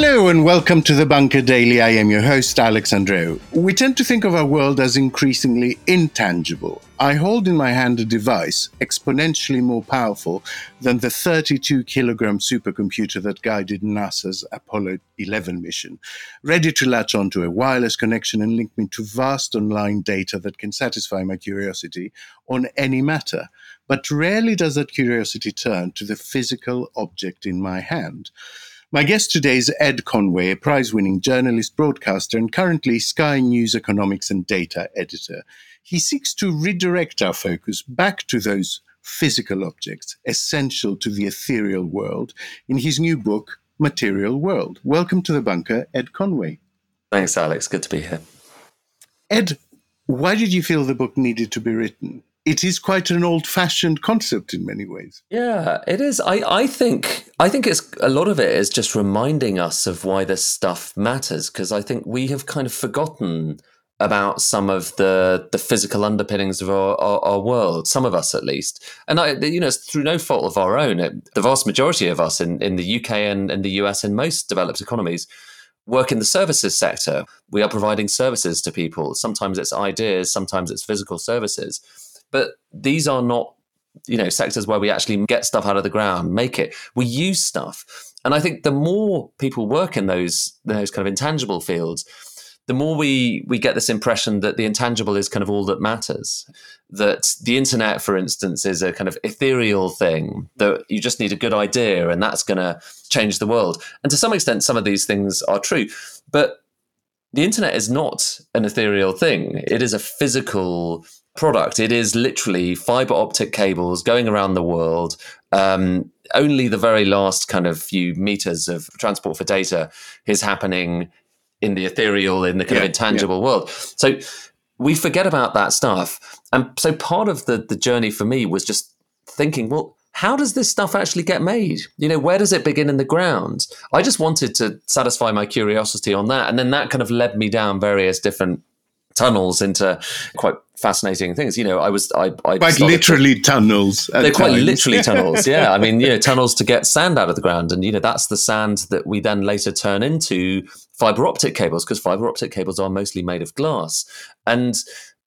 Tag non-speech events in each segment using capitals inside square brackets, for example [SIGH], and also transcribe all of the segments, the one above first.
Hello and welcome to the Bunker Daily. I am your host, Alex Andreou. We tend to think of our world as increasingly intangible. I hold in my hand a device exponentially more powerful than the 32 kilogram supercomputer that guided NASA's Apollo 11 mission, ready to latch onto a wireless connection and link me to vast online data that can satisfy my curiosity on any matter. But rarely does that curiosity turn to the physical object in my hand. My guest today is Ed Conway, a prize winning journalist, broadcaster, and currently Sky News economics and data editor. He seeks to redirect our focus back to those physical objects essential to the ethereal world in his new book, Material World. Welcome to the bunker, Ed Conway. Thanks, Alex. Good to be here. Ed, why did you feel the book needed to be written? It is quite an old-fashioned concept in many ways. Yeah, it is. I, I think I think it's a lot of it is just reminding us of why this stuff matters because I think we have kind of forgotten about some of the the physical underpinnings of our, our, our, world, some of us at least. And I, you know, it's through no fault of our own. It, the vast majority of us in, in the UK and, and the US and most developed economies work in the services sector. We are providing services to people. Sometimes it's ideas, sometimes it's physical services. But these are not, you know, sectors where we actually get stuff out of the ground, make it. We use stuff. And I think the more people work in those those kind of intangible fields, the more we we get this impression that the intangible is kind of all that matters. That the internet, for instance, is a kind of ethereal thing that you just need a good idea and that's going to change the world. And to some extent, some of these things are true, but the internet is not an ethereal thing. It is a physical product. It is literally fiber optic cables going around the world. Um, only the very last kind of few meters of transport for data is happening in the ethereal, in the kind yeah, of intangible yeah. world. So we forget about that stuff. And so part of the, the journey for me was just thinking, well, how does this stuff actually get made? You know, where does it begin in the ground? I just wanted to satisfy my curiosity on that. And then that kind of led me down various different tunnels into quite fascinating things. You know, I was I, I quite literally to, tunnels. They're quite literally [LAUGHS] tunnels. Yeah, I mean, you know, tunnels to get sand out of the ground, and you know that's the sand that we then later turn into fiber optic cables because fiber optic cables are mostly made of glass, and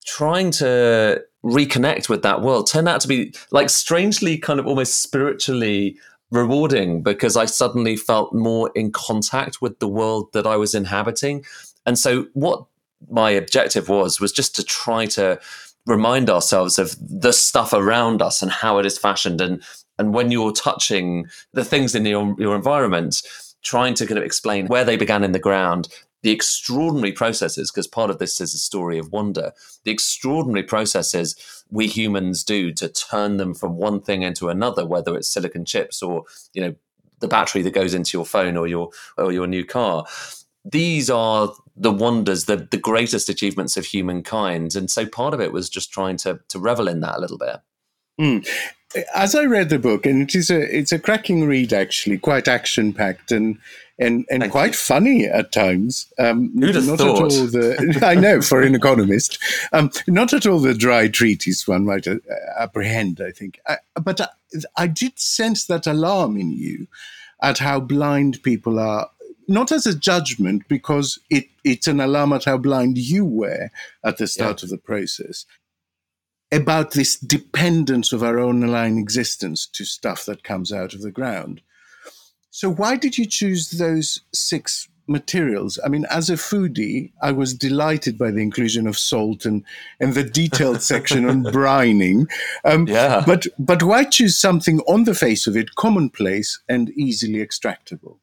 trying to reconnect with that world turned out to be like strangely kind of almost spiritually rewarding because I suddenly felt more in contact with the world that I was inhabiting. And so what my objective was was just to try to remind ourselves of the stuff around us and how it is fashioned. And and when you're touching the things in your, your environment trying to kind of explain where they began in the ground the extraordinary processes because part of this is a story of wonder the extraordinary processes we humans do to turn them from one thing into another whether it's silicon chips or you know the battery that goes into your phone or your or your new car. These are the wonders, the the greatest achievements of humankind. And so part of it was just trying to to revel in that a little bit. Mm. As I read the book, and it is a it's a cracking read actually, quite action packed and and and Thank quite you. funny at times. Um, Who'd have not thought? at all the [LAUGHS] I know for an economist, um, not at all the dry treatise one might uh, apprehend. I think, I, but I, I did sense that alarm in you at how blind people are not as a judgment because it, it's an alarm at how blind you were at the start yeah. of the process about this dependence of our own underlying existence to stuff that comes out of the ground. So why did you choose those six materials? I mean, as a foodie, I was delighted by the inclusion of salt and, and the detailed [LAUGHS] section on brining. Um, yeah. But but why choose something on the face of it commonplace and easily extractable?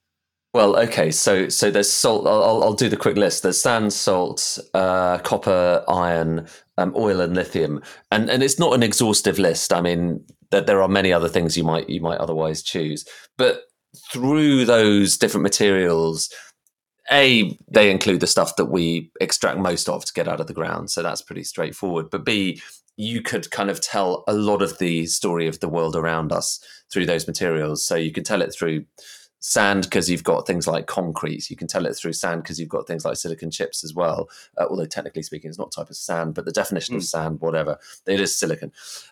Well, okay, so so there's salt. I'll, I'll do the quick list. There's sand, salt, uh, copper, iron, um, oil, and lithium, and and it's not an exhaustive list. I mean, that there are many other things you might you might otherwise choose, but through those different materials, a they include the stuff that we extract most of to get out of the ground, so that's pretty straightforward. But b you could kind of tell a lot of the story of the world around us through those materials. So you can tell it through sand because you've got things like concrete. You can tell it through sand because you've got things like silicon chips as well. Uh, although technically speaking, it's not type of sand, but the definition mm. of sand, whatever, it is silicon.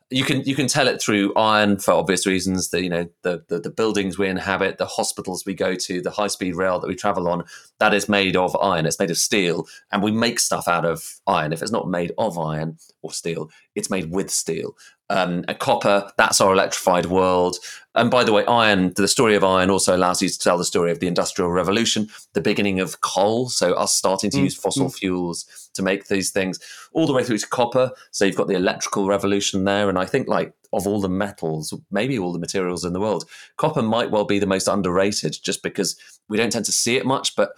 You can you can tell it through iron for obvious reasons. The you know the, the the buildings we inhabit, the hospitals we go to, the high speed rail that we travel on, that is made of iron. It's made of steel, and we make stuff out of iron. If it's not made of iron or steel, it's made with steel um, and copper. That's our electrified world. And by the way, iron, the story of iron also allows you to tell the story of the Industrial Revolution, the beginning of coal. So, us starting to mm, use fossil mm. fuels to make these things, all the way through to copper. So, you've got the electrical revolution there. And I think, like, of all the metals, maybe all the materials in the world, copper might well be the most underrated just because we don't tend to see it much. But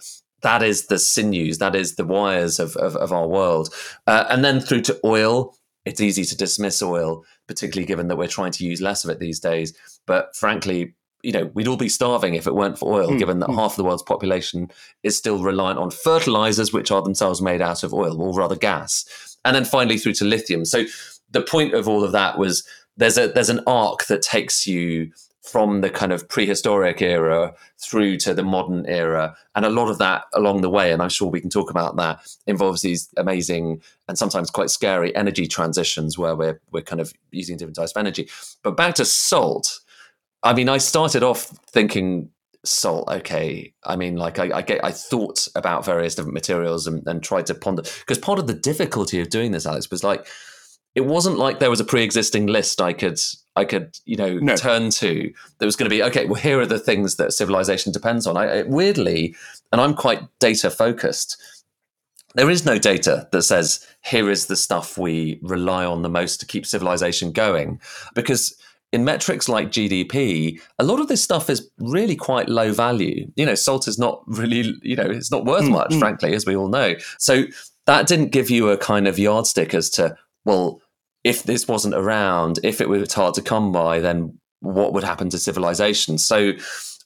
that is the sinews, that is the wires of, of, of our world. Uh, and then through to oil, it's easy to dismiss oil, particularly given that we're trying to use less of it these days. But frankly, you know, we'd all be starving if it weren't for oil, mm. given that mm. half of the world's population is still reliant on fertilizers, which are themselves made out of oil, or rather gas. And then finally through to lithium. So the point of all of that was there's a there's an arc that takes you from the kind of prehistoric era through to the modern era. And a lot of that along the way, and I'm sure we can talk about that, involves these amazing and sometimes quite scary energy transitions where we're, we're kind of using different types of energy. But back to salt. I mean, I started off thinking salt okay i mean like i, I get i thought about various different materials and, and tried to ponder because part of the difficulty of doing this alex was like it wasn't like there was a pre-existing list I could I could you know no. turn to. There was going to be okay. Well, here are the things that civilization depends on. I, weirdly, and I'm quite data focused. There is no data that says here is the stuff we rely on the most to keep civilization going, because in metrics like GDP, a lot of this stuff is really quite low value. You know, salt is not really, you know, it's not worth mm, much, mm. frankly, as we all know. So that didn't give you a kind of yardstick as to well, if this wasn't around, if it was hard to come by, then what would happen to civilization? So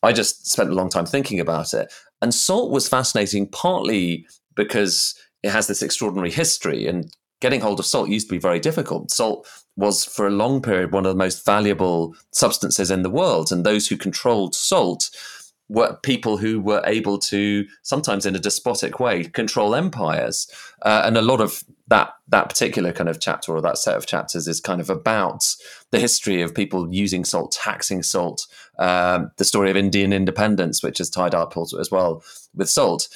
I just spent a long time thinking about it. And salt was fascinating partly because it has this extraordinary history and getting hold of salt used to be very difficult. Salt was for a long period one of the most valuable substances in the world and those who controlled salt were people who were able to sometimes in a despotic way control empires. Uh, and a lot of that that particular kind of chapter or that set of chapters is kind of about the history of people using salt taxing salt um, the story of indian independence which is tied up also as well with salt.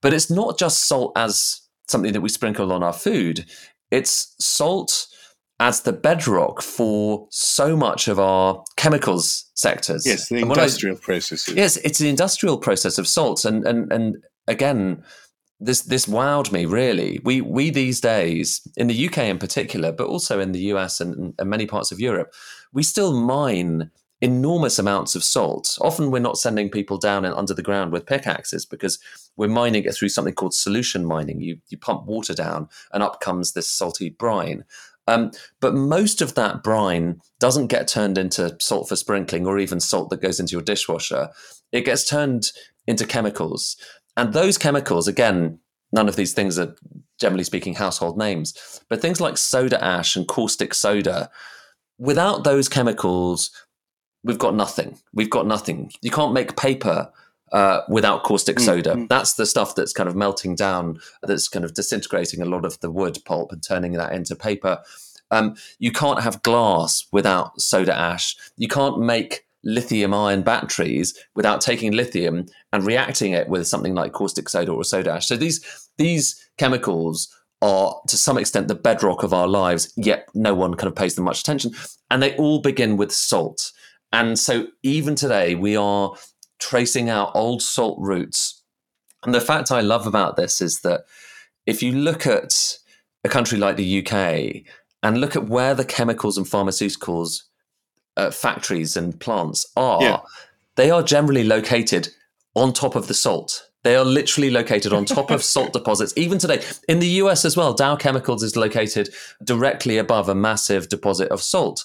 But it's not just salt as something that we sprinkle on our food. It's salt as the bedrock for so much of our chemicals sectors. Yes, the industrial I, processes. Yes, it's the industrial process of salts, and and and again, this this wowed me really. We we these days in the UK in particular, but also in the US and, and many parts of Europe, we still mine enormous amounts of salt. Often we're not sending people down and under the ground with pickaxes because we're mining it through something called solution mining. You you pump water down and up comes this salty brine. Um, but most of that brine doesn't get turned into salt for sprinkling or even salt that goes into your dishwasher. It gets turned into chemicals. And those chemicals, again, none of these things are generally speaking household names, but things like soda ash and caustic soda, without those chemicals, we've got nothing. We've got nothing. You can't make paper uh, without caustic mm, soda. Mm-hmm. That's the stuff that's kind of melting down, that's kind of disintegrating a lot of the wood pulp and turning that into paper. Um, you can't have glass without soda ash. You can't make lithium ion batteries without taking lithium and reacting it with something like caustic soda or soda ash. So these these chemicals are to some extent the bedrock of our lives, yet no one kind of pays them much attention. And they all begin with salt. And so even today, we are tracing out old salt routes. And the fact I love about this is that if you look at a country like the UK and look at where the chemicals and pharmaceuticals uh, factories and plants are, yeah. they are generally located on top of the salt. They are literally located on top of [LAUGHS] salt deposits. Even today, in the US as well, Dow Chemicals is located directly above a massive deposit of salt.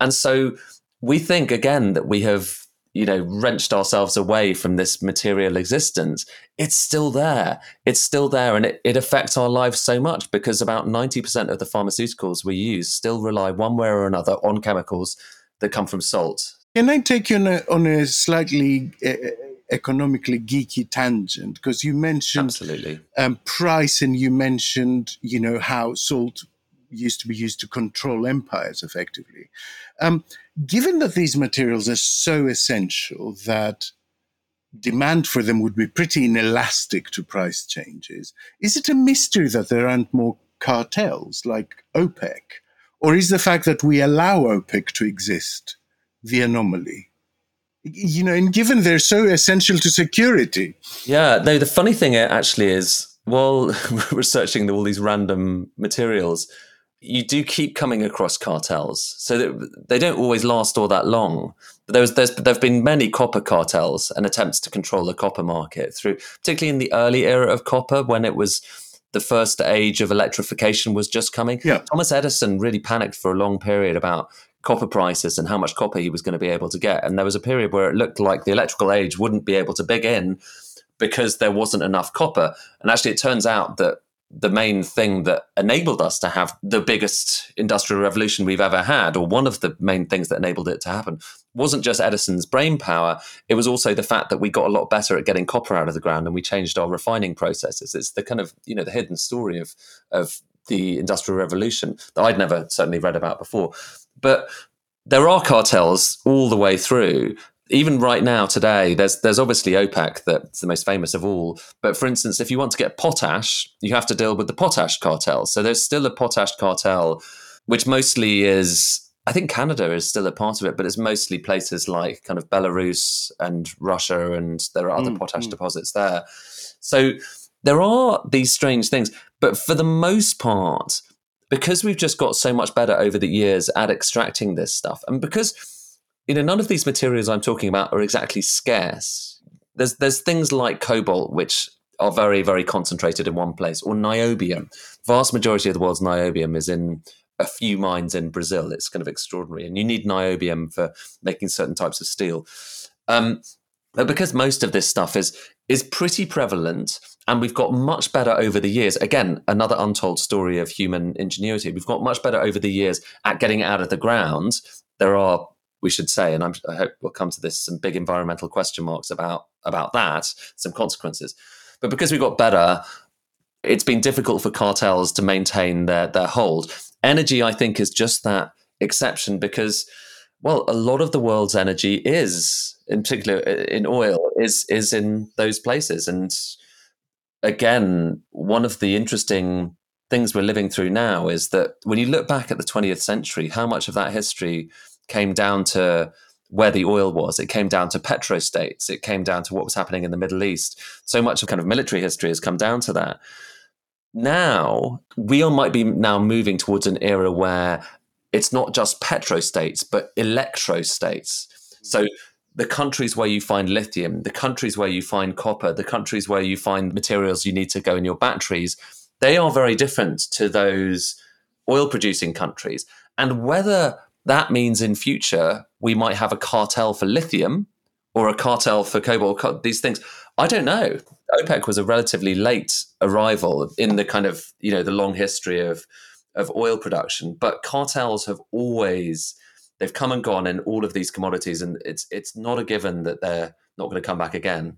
And so we think again that we have you know wrenched ourselves away from this material existence it's still there. It's still there and it, it affects our lives so much because about 90% of the pharmaceuticals we use still rely one way or another on chemicals that come from salt. Can i take you on a, on a slightly uh, economically geeky tangent? Because you mentioned absolutely. um, price and you mentioned you know how salt used to be used to control empires effectively. Um, given that these materials are so essential that demand for them would be pretty inelastic to price changes, is it a mystery that there aren't more cartels like OPEC? Or is the fact that we allow OPEC to exist the anomaly? You know, and given they're so essential to security. Yeah, no, the funny thing eh, actually is while [LAUGHS] researching all these random materials, you do keep coming across cartels, so that they don't always last all that long. But there was, there's, there have been many copper cartels and attempts to control the copper market through, particularly in the early era of copper when it was the first age of electrification was just coming. Yeah. Thomas Edison really panicked for a long period about copper prices and how much copper he was going to be able to get. And there was a period where it looked like the electrical age wouldn't be able to begin because there wasn't enough copper. And actually, it turns out that the main thing that enabled us to have the biggest industrial revolution we've ever had, or one of the main things that enabled it to happen, wasn't just Edison's brain power. It was also the fact that we got a lot better at getting copper out of the ground and we changed our refining processes. It's the kind of, you know, the hidden story of of the industrial revolution that I'd never certainly read about before. But there are cartels all the way through even right now today there's there's obviously OPEC that's the most famous of all. But for instance if you want to get potash you have to deal with the potash cartel. So there's still a potash cartel which mostly is I think Canada is still a part of it but it's mostly places like kind of Belarus and Russia and there are other mm, potash mm. deposits there. So there are these strange things but for the most part because we've just got so much better over the years at extracting this stuff and because you know, none of these materials I'm talking about are exactly scarce. There's there's things like cobalt, which are very very concentrated in one place, or niobium. Vast majority of the world's niobium is in a few mines in Brazil. It's kind of extraordinary, and you need niobium for making certain types of steel. Um, but because most of this stuff is is pretty prevalent, and we've got much better over the years. Again, another untold story of human ingenuity. We've got much better over the years at getting it out of the ground. There are we should say, and I'm, i hope we'll come to this, some big environmental question marks about about that, some consequences. But because we got better, it's been difficult for cartels to maintain their their hold. Energy, I think, is just that exception because, well, a lot of the world's energy is, in particular in oil, is is in those places. And again, one of the interesting things we're living through now is that when you look back at the 20th century, how much of that history came down to where the oil was. It came down to petrostates. It came down to what was happening in the Middle East. So much of kind of military history has come down to that. Now, we might be now moving towards an era where it's not just petrostates, but electrostates. Mm. So the countries where you find lithium, the countries where you find copper, the countries where you find materials you need to go in your batteries, they are very different to those oil producing countries. And whether that means in future we might have a cartel for lithium or a cartel for cobalt these things. I don't know. Opec was a relatively late arrival in the kind of you know the long history of of oil production but cartels have always they've come and gone in all of these commodities and it's it's not a given that they're not going to come back again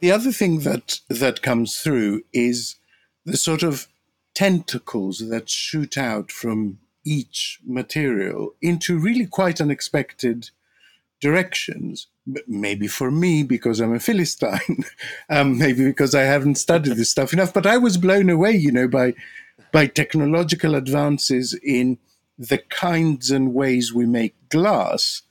The other thing that that comes through is the sort of tentacles that shoot out from each material into really quite unexpected directions. Maybe for me, because I'm a Philistine, [LAUGHS] um, maybe because I haven't studied this stuff enough. But I was blown away, you know, by by technological advances in the kinds and ways we make glass,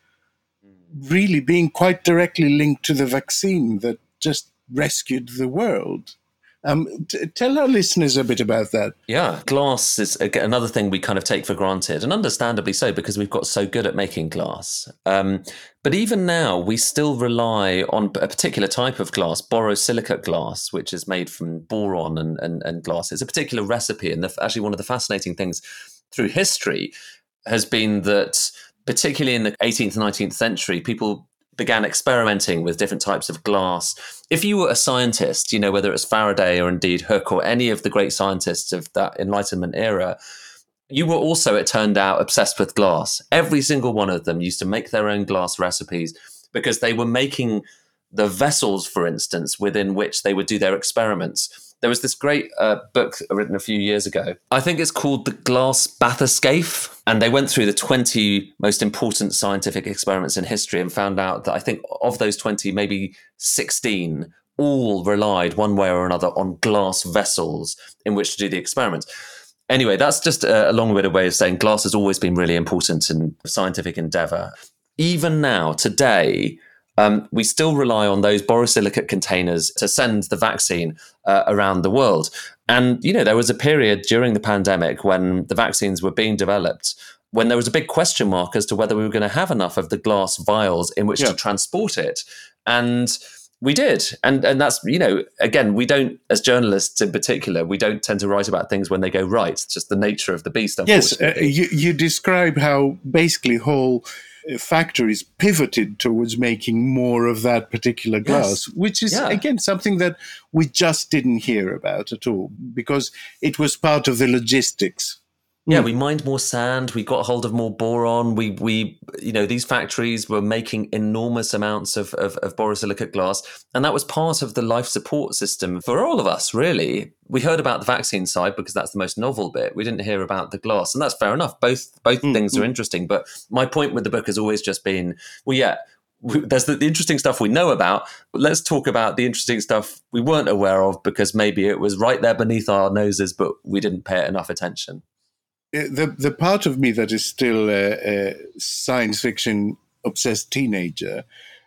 really being quite directly linked to the vaccine that just rescued the world. Um, t- tell our listeners a bit about that. Yeah, glass is another thing we kind of take for granted, and understandably so because we've got so good at making glass. Um, but even now, we still rely on a particular type of glass, borosilicate glass, which is made from boron and, and, and glass. It's a particular recipe, and the, actually, one of the fascinating things through history has been that, particularly in the 18th and 19th century, people began experimenting with different types of glass. If you were a scientist, you know, whether it's Faraday or indeed Hooke or any of the great scientists of that Enlightenment era, you were also, it turned out, obsessed with glass. Every single one of them used to make their own glass recipes because they were making the vessels, for instance, within which they would do their experiments. There was this great uh, book written a few years ago. I think it's called The Glass Bathyscaphe. And they went through the 20 most important scientific experiments in history and found out that I think of those 20, maybe 16 all relied one way or another on glass vessels in which to do the experiments. Anyway, that's just a long-winded way of saying glass has always been really important in scientific endeavor. Even now, today, um, we still rely on those borosilicate containers to send the vaccine uh, around the world. And, you know, there was a period during the pandemic when the vaccines were being developed when there was a big question mark as to whether we were going to have enough of the glass vials in which yeah. to transport it. And we did and and that's you know again we don't as journalists in particular we don't tend to write about things when they go right it's just the nature of the beast yes uh, you, you describe how basically whole factories pivoted towards making more of that particular glass yes. which is yeah. again something that we just didn't hear about at all because it was part of the logistics yeah, hmm. we mined more sand. We got hold of more boron. We, we, you know, these factories were making enormous amounts of, of, of borosilicate glass, and that was part of the life support system for all of us. Really, we heard about the vaccine side because that's the most novel bit. We didn't hear about the glass, and that's fair enough. Both both mm, things are interesting. But my point with the book has always just been, well, yeah, there's the, the, interesting stuff we know about. let's talk about the interesting stuff we weren't aware of because maybe it was right there beneath our noses, but we didn't pay it enough attention. Uh, the the part of me that is still a, a science fiction obsessed teenager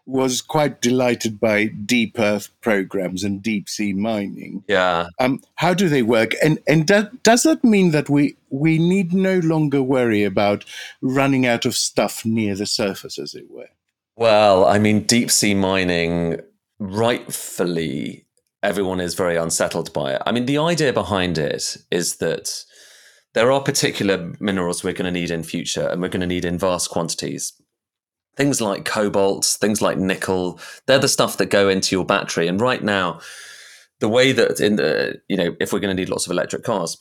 was quite delighted by deep earth programs and deep sea mining. Yeah. Um, how do they work? And and that, does that mean that we we need no longer worry about running out of stuff near the surface, as it were? Well, I mean, deep sea mining, rightfully, everyone is very unsettled by it. I mean, the idea behind it is that there are particular minerals we're going to need in future and we're going to need in vast quantities. Things like cobalt things like nickel they're the stuff that go into your battery. And right now the way that in the you know if we're going to need lots of electric cars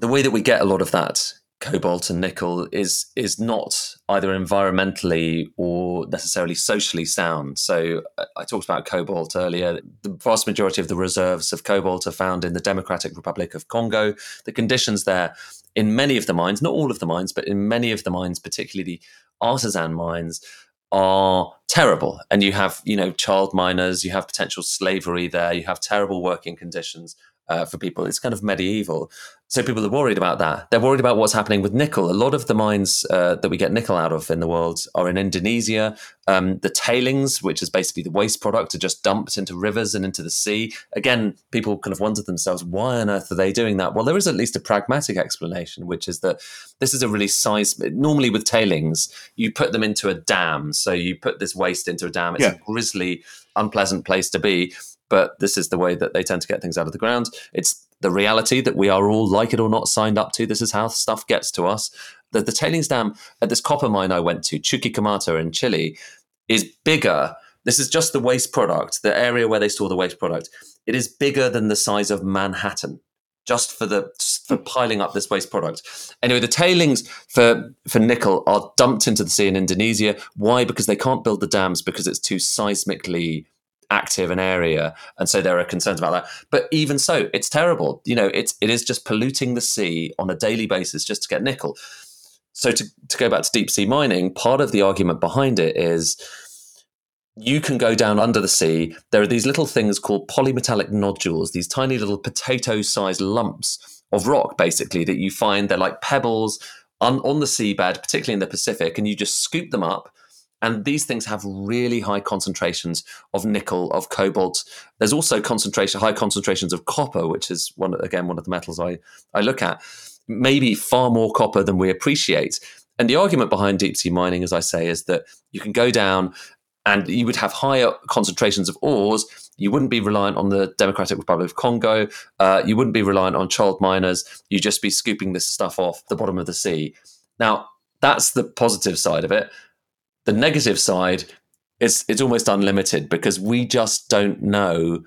the way that we get a lot of that cobalt and nickel is is not either environmentally or necessarily socially sound. So uh, I talked about cobalt earlier. The vast majority of the reserves of cobalt are found in the Democratic Republic of Congo. The conditions there in many of the mines, not all of the mines, but in many of the mines, particularly the artisan mines, are terrible. And you have, you know, child miners, you have potential slavery there, you have terrible working conditions uh, for people. It's kind of medieval. So people are worried about that. They're worried about what's happening with nickel. A lot of the mines uh, that we get nickel out of in the world are in Indonesia. Um, the tailings, which is basically the waste product, are just dumped into rivers and into the sea. Again, people kind of wonder themselves, why on earth are they doing that? Well, there is at least a pragmatic explanation, which is that this is a really size. Normally, with tailings, you put them into a dam. So you put this waste into a dam. It's yeah. a grisly, unpleasant place to be but this is the way that they tend to get things out of the ground. It's the reality that we are all, like it or not, signed up to. This is how stuff gets to us. The, the tailings dam at this copper mine I went to, Chuquicamata in Chile, is bigger. This is just the waste product, the area where they store the waste product. It is bigger than the size of Manhattan just for the for piling up this waste product. Anyway, the tailings for for nickel are dumped into the sea in Indonesia. Why? Because they can't build the dams because it's too seismically active an area and so there are concerns about that. But even so it's terrible. You know it's it is just polluting the sea on a daily basis just to get nickel. So to, to go back to deep sea mining part of the argument behind it is you can go down under the sea. There are these little things called polymetallic nodules these tiny little potato sized lumps of rock basically that you find. They're like pebbles on, on the seabed particularly in the pacific and you just scoop them up and these things have really high concentrations of nickel, of cobalt. There's also concentration, high concentrations of copper, which is one again one of the metals I, I look at. Maybe far more copper than we appreciate. And the argument behind deep sea mining, as I say, is that you can go down and you would have higher concentrations of ores. You wouldn't be reliant on the Democratic Republic of Congo. Uh, you wouldn't be reliant on child miners. You'd just be scooping this stuff off the bottom of the sea. Now, that's the positive side of it. The negative side is it's almost unlimited because we just don't know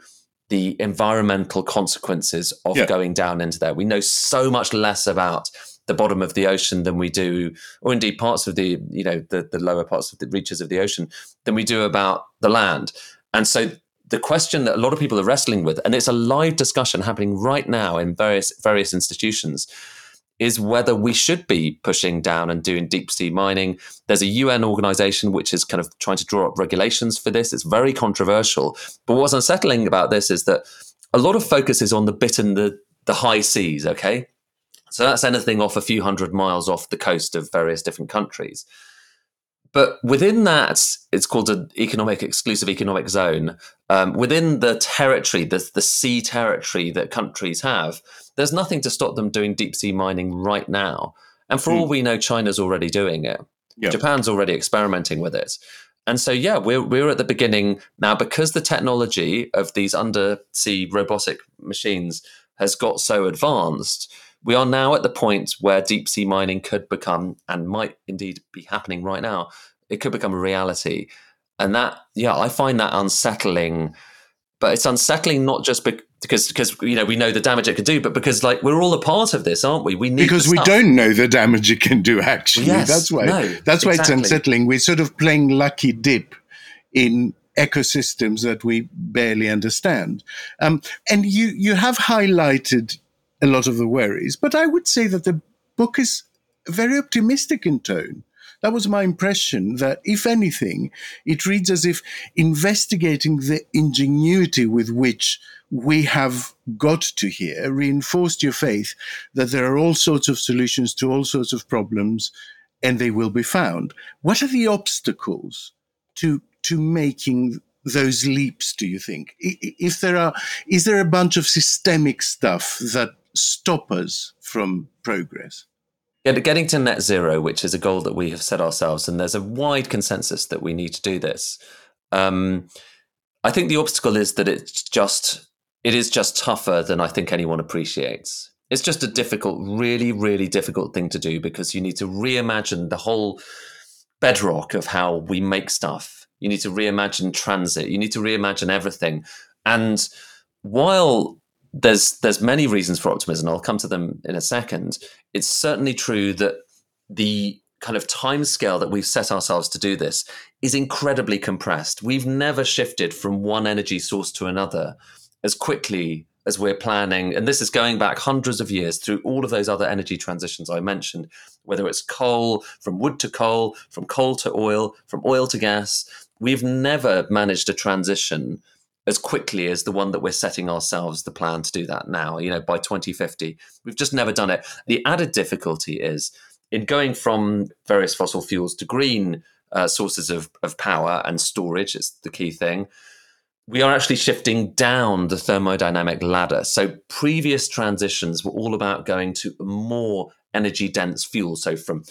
the environmental consequences of yeah. going down into there. We know so much less about the bottom of the ocean than we do, or indeed parts of the you know the, the lower parts of the reaches of the ocean than we do about the land. And so the question that a lot of people are wrestling with, and it's a live discussion happening right now in various various institutions, is whether we should be pushing down and doing deep sea mining. There's a UN organization which is kind of trying to draw up regulations for this. It's very controversial. But what's unsettling about this is that a lot of focus is on the bit in the, the high seas, okay? So that's anything off a few hundred miles off the coast of various different countries. But within that, it's called an economic exclusive economic zone. Um, within the territory, the, the sea territory that countries have, there's nothing to stop them doing deep sea mining right now. And for mm. all we know, China's already doing it. Yep. Japan's already experimenting with it. And so, yeah, we're, we're at the beginning now because the technology of these undersea robotic machines has got so advanced we are now at the point where deep sea mining could become, and might indeed be happening right now, it could become a reality. And that, yeah, I find that unsettling. But it's unsettling not just because because you know we know the damage it could do, but because like we're all a part of this, aren't we? We need because we don't know the damage it can do. Actually, yes, that's why no, that's why exactly. it's unsettling. We're sort of playing lucky dip in ecosystems that we barely understand. Um, and you you have highlighted a lot of the worries. But I would say that the book is very optimistic in tone. That was my impression that, if anything, it reads as if investigating the ingenuity with which we have got to here reinforced your faith that there are all sorts of solutions to all sorts of problems and they will be found. What are the obstacles to, to making those leaps, do you think? If there are, is there a bunch of systemic stuff that stop us from progress? Getting to net zero, which is a goal that we have set ourselves, and there's a wide consensus that we need to do this. Um, I think the obstacle is that it's just it is just tougher than I think anyone appreciates. It's just a difficult, really, really difficult thing to do because you need to reimagine the whole bedrock of how we make stuff. You need to reimagine transit. You need to reimagine everything. And while there's there's many reasons for optimism. I'll come to them in a second. It's certainly true that the kind of time scale that we've set ourselves to do this is incredibly compressed. We've never shifted from one energy source to another as quickly as we're planning. And this is going back hundreds of years through all of those other energy transitions I mentioned, whether it's coal, from wood to coal, from coal to oil, from oil to gas. We've never managed a transition as quickly as the one that we're setting ourselves the plan to do that now, you know, by 2050. We've just never done it. The added difficulty is in going from various fossil fuels to green uh, sources of, of power and storage, is the key thing. We are actually shifting down the thermodynamic ladder. So previous transitions were all about going to more energy dense fuel. So from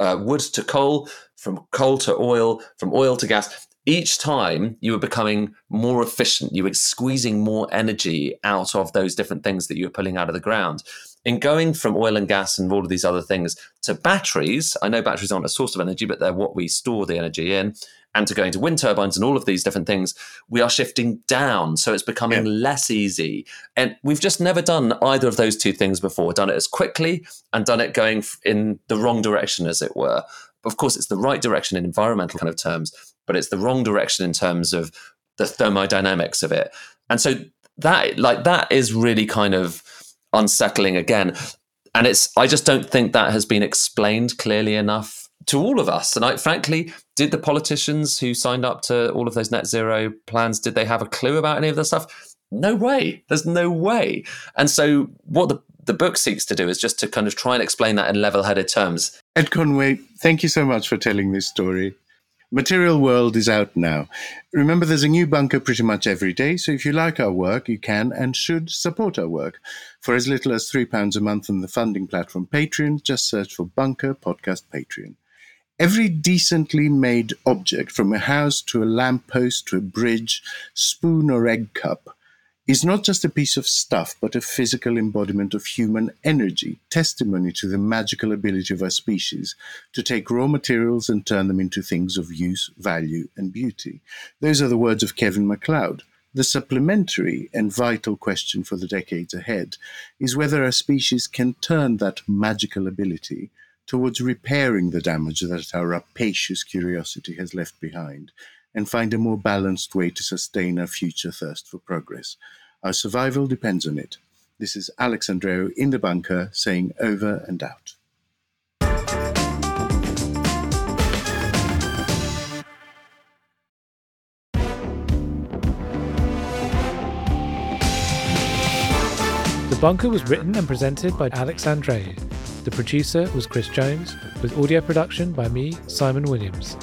uh, wood to coal, from coal to oil, from oil to gas each time you were becoming more efficient, you were squeezing more energy out of those different things that you were pulling out of the ground. In going from oil and gas and all of these other things to batteries, I know batteries aren't a source of energy, but they're what we store the energy in, and to going to wind turbines and all of these different things, we are shifting down. So it's becoming yeah. less easy. And we've just never done either of those two things before, done it as quickly and done it going in the wrong direction, as it were. Of course, it's the right direction in environmental kind of terms, but it's the wrong direction in terms of the thermodynamics of it. And so that like that is really kind of unsettling again. And it's I just don't think that has been explained clearly enough to all of us. And I frankly, did the politicians who signed up to all of those net zero plans, did they have a clue about any of this stuff? No way. There's no way. And so what the the book seeks to do is just to kind of try and explain that in level-headed terms. Ed Conway, thank you so much for telling this story. Material World is out now. Remember, there's a new bunker pretty much every day, so if you like our work, you can and should support our work. For as little as £3 a month on the funding platform Patreon, just search for Bunker Podcast Patreon. Every decently made object, from a house to a lamppost to a bridge, spoon or egg cup, is not just a piece of stuff, but a physical embodiment of human energy, testimony to the magical ability of our species to take raw materials and turn them into things of use, value, and beauty. Those are the words of Kevin McCloud, The supplementary and vital question for the decades ahead is whether our species can turn that magical ability towards repairing the damage that our rapacious curiosity has left behind and find a more balanced way to sustain our future thirst for progress. Our survival depends on it. This is Alex Andreou in the bunker saying over and out. The Bunker was written and presented by Alex Andreou. The producer was Chris Jones, with audio production by me, Simon Williams.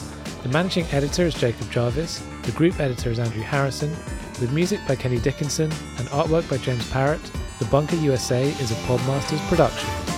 The managing editor is Jacob Jarvis, the group editor is Andrew Harrison, with music by Kenny Dickinson and artwork by James Parrott. The Bunker USA is a Podmasters production.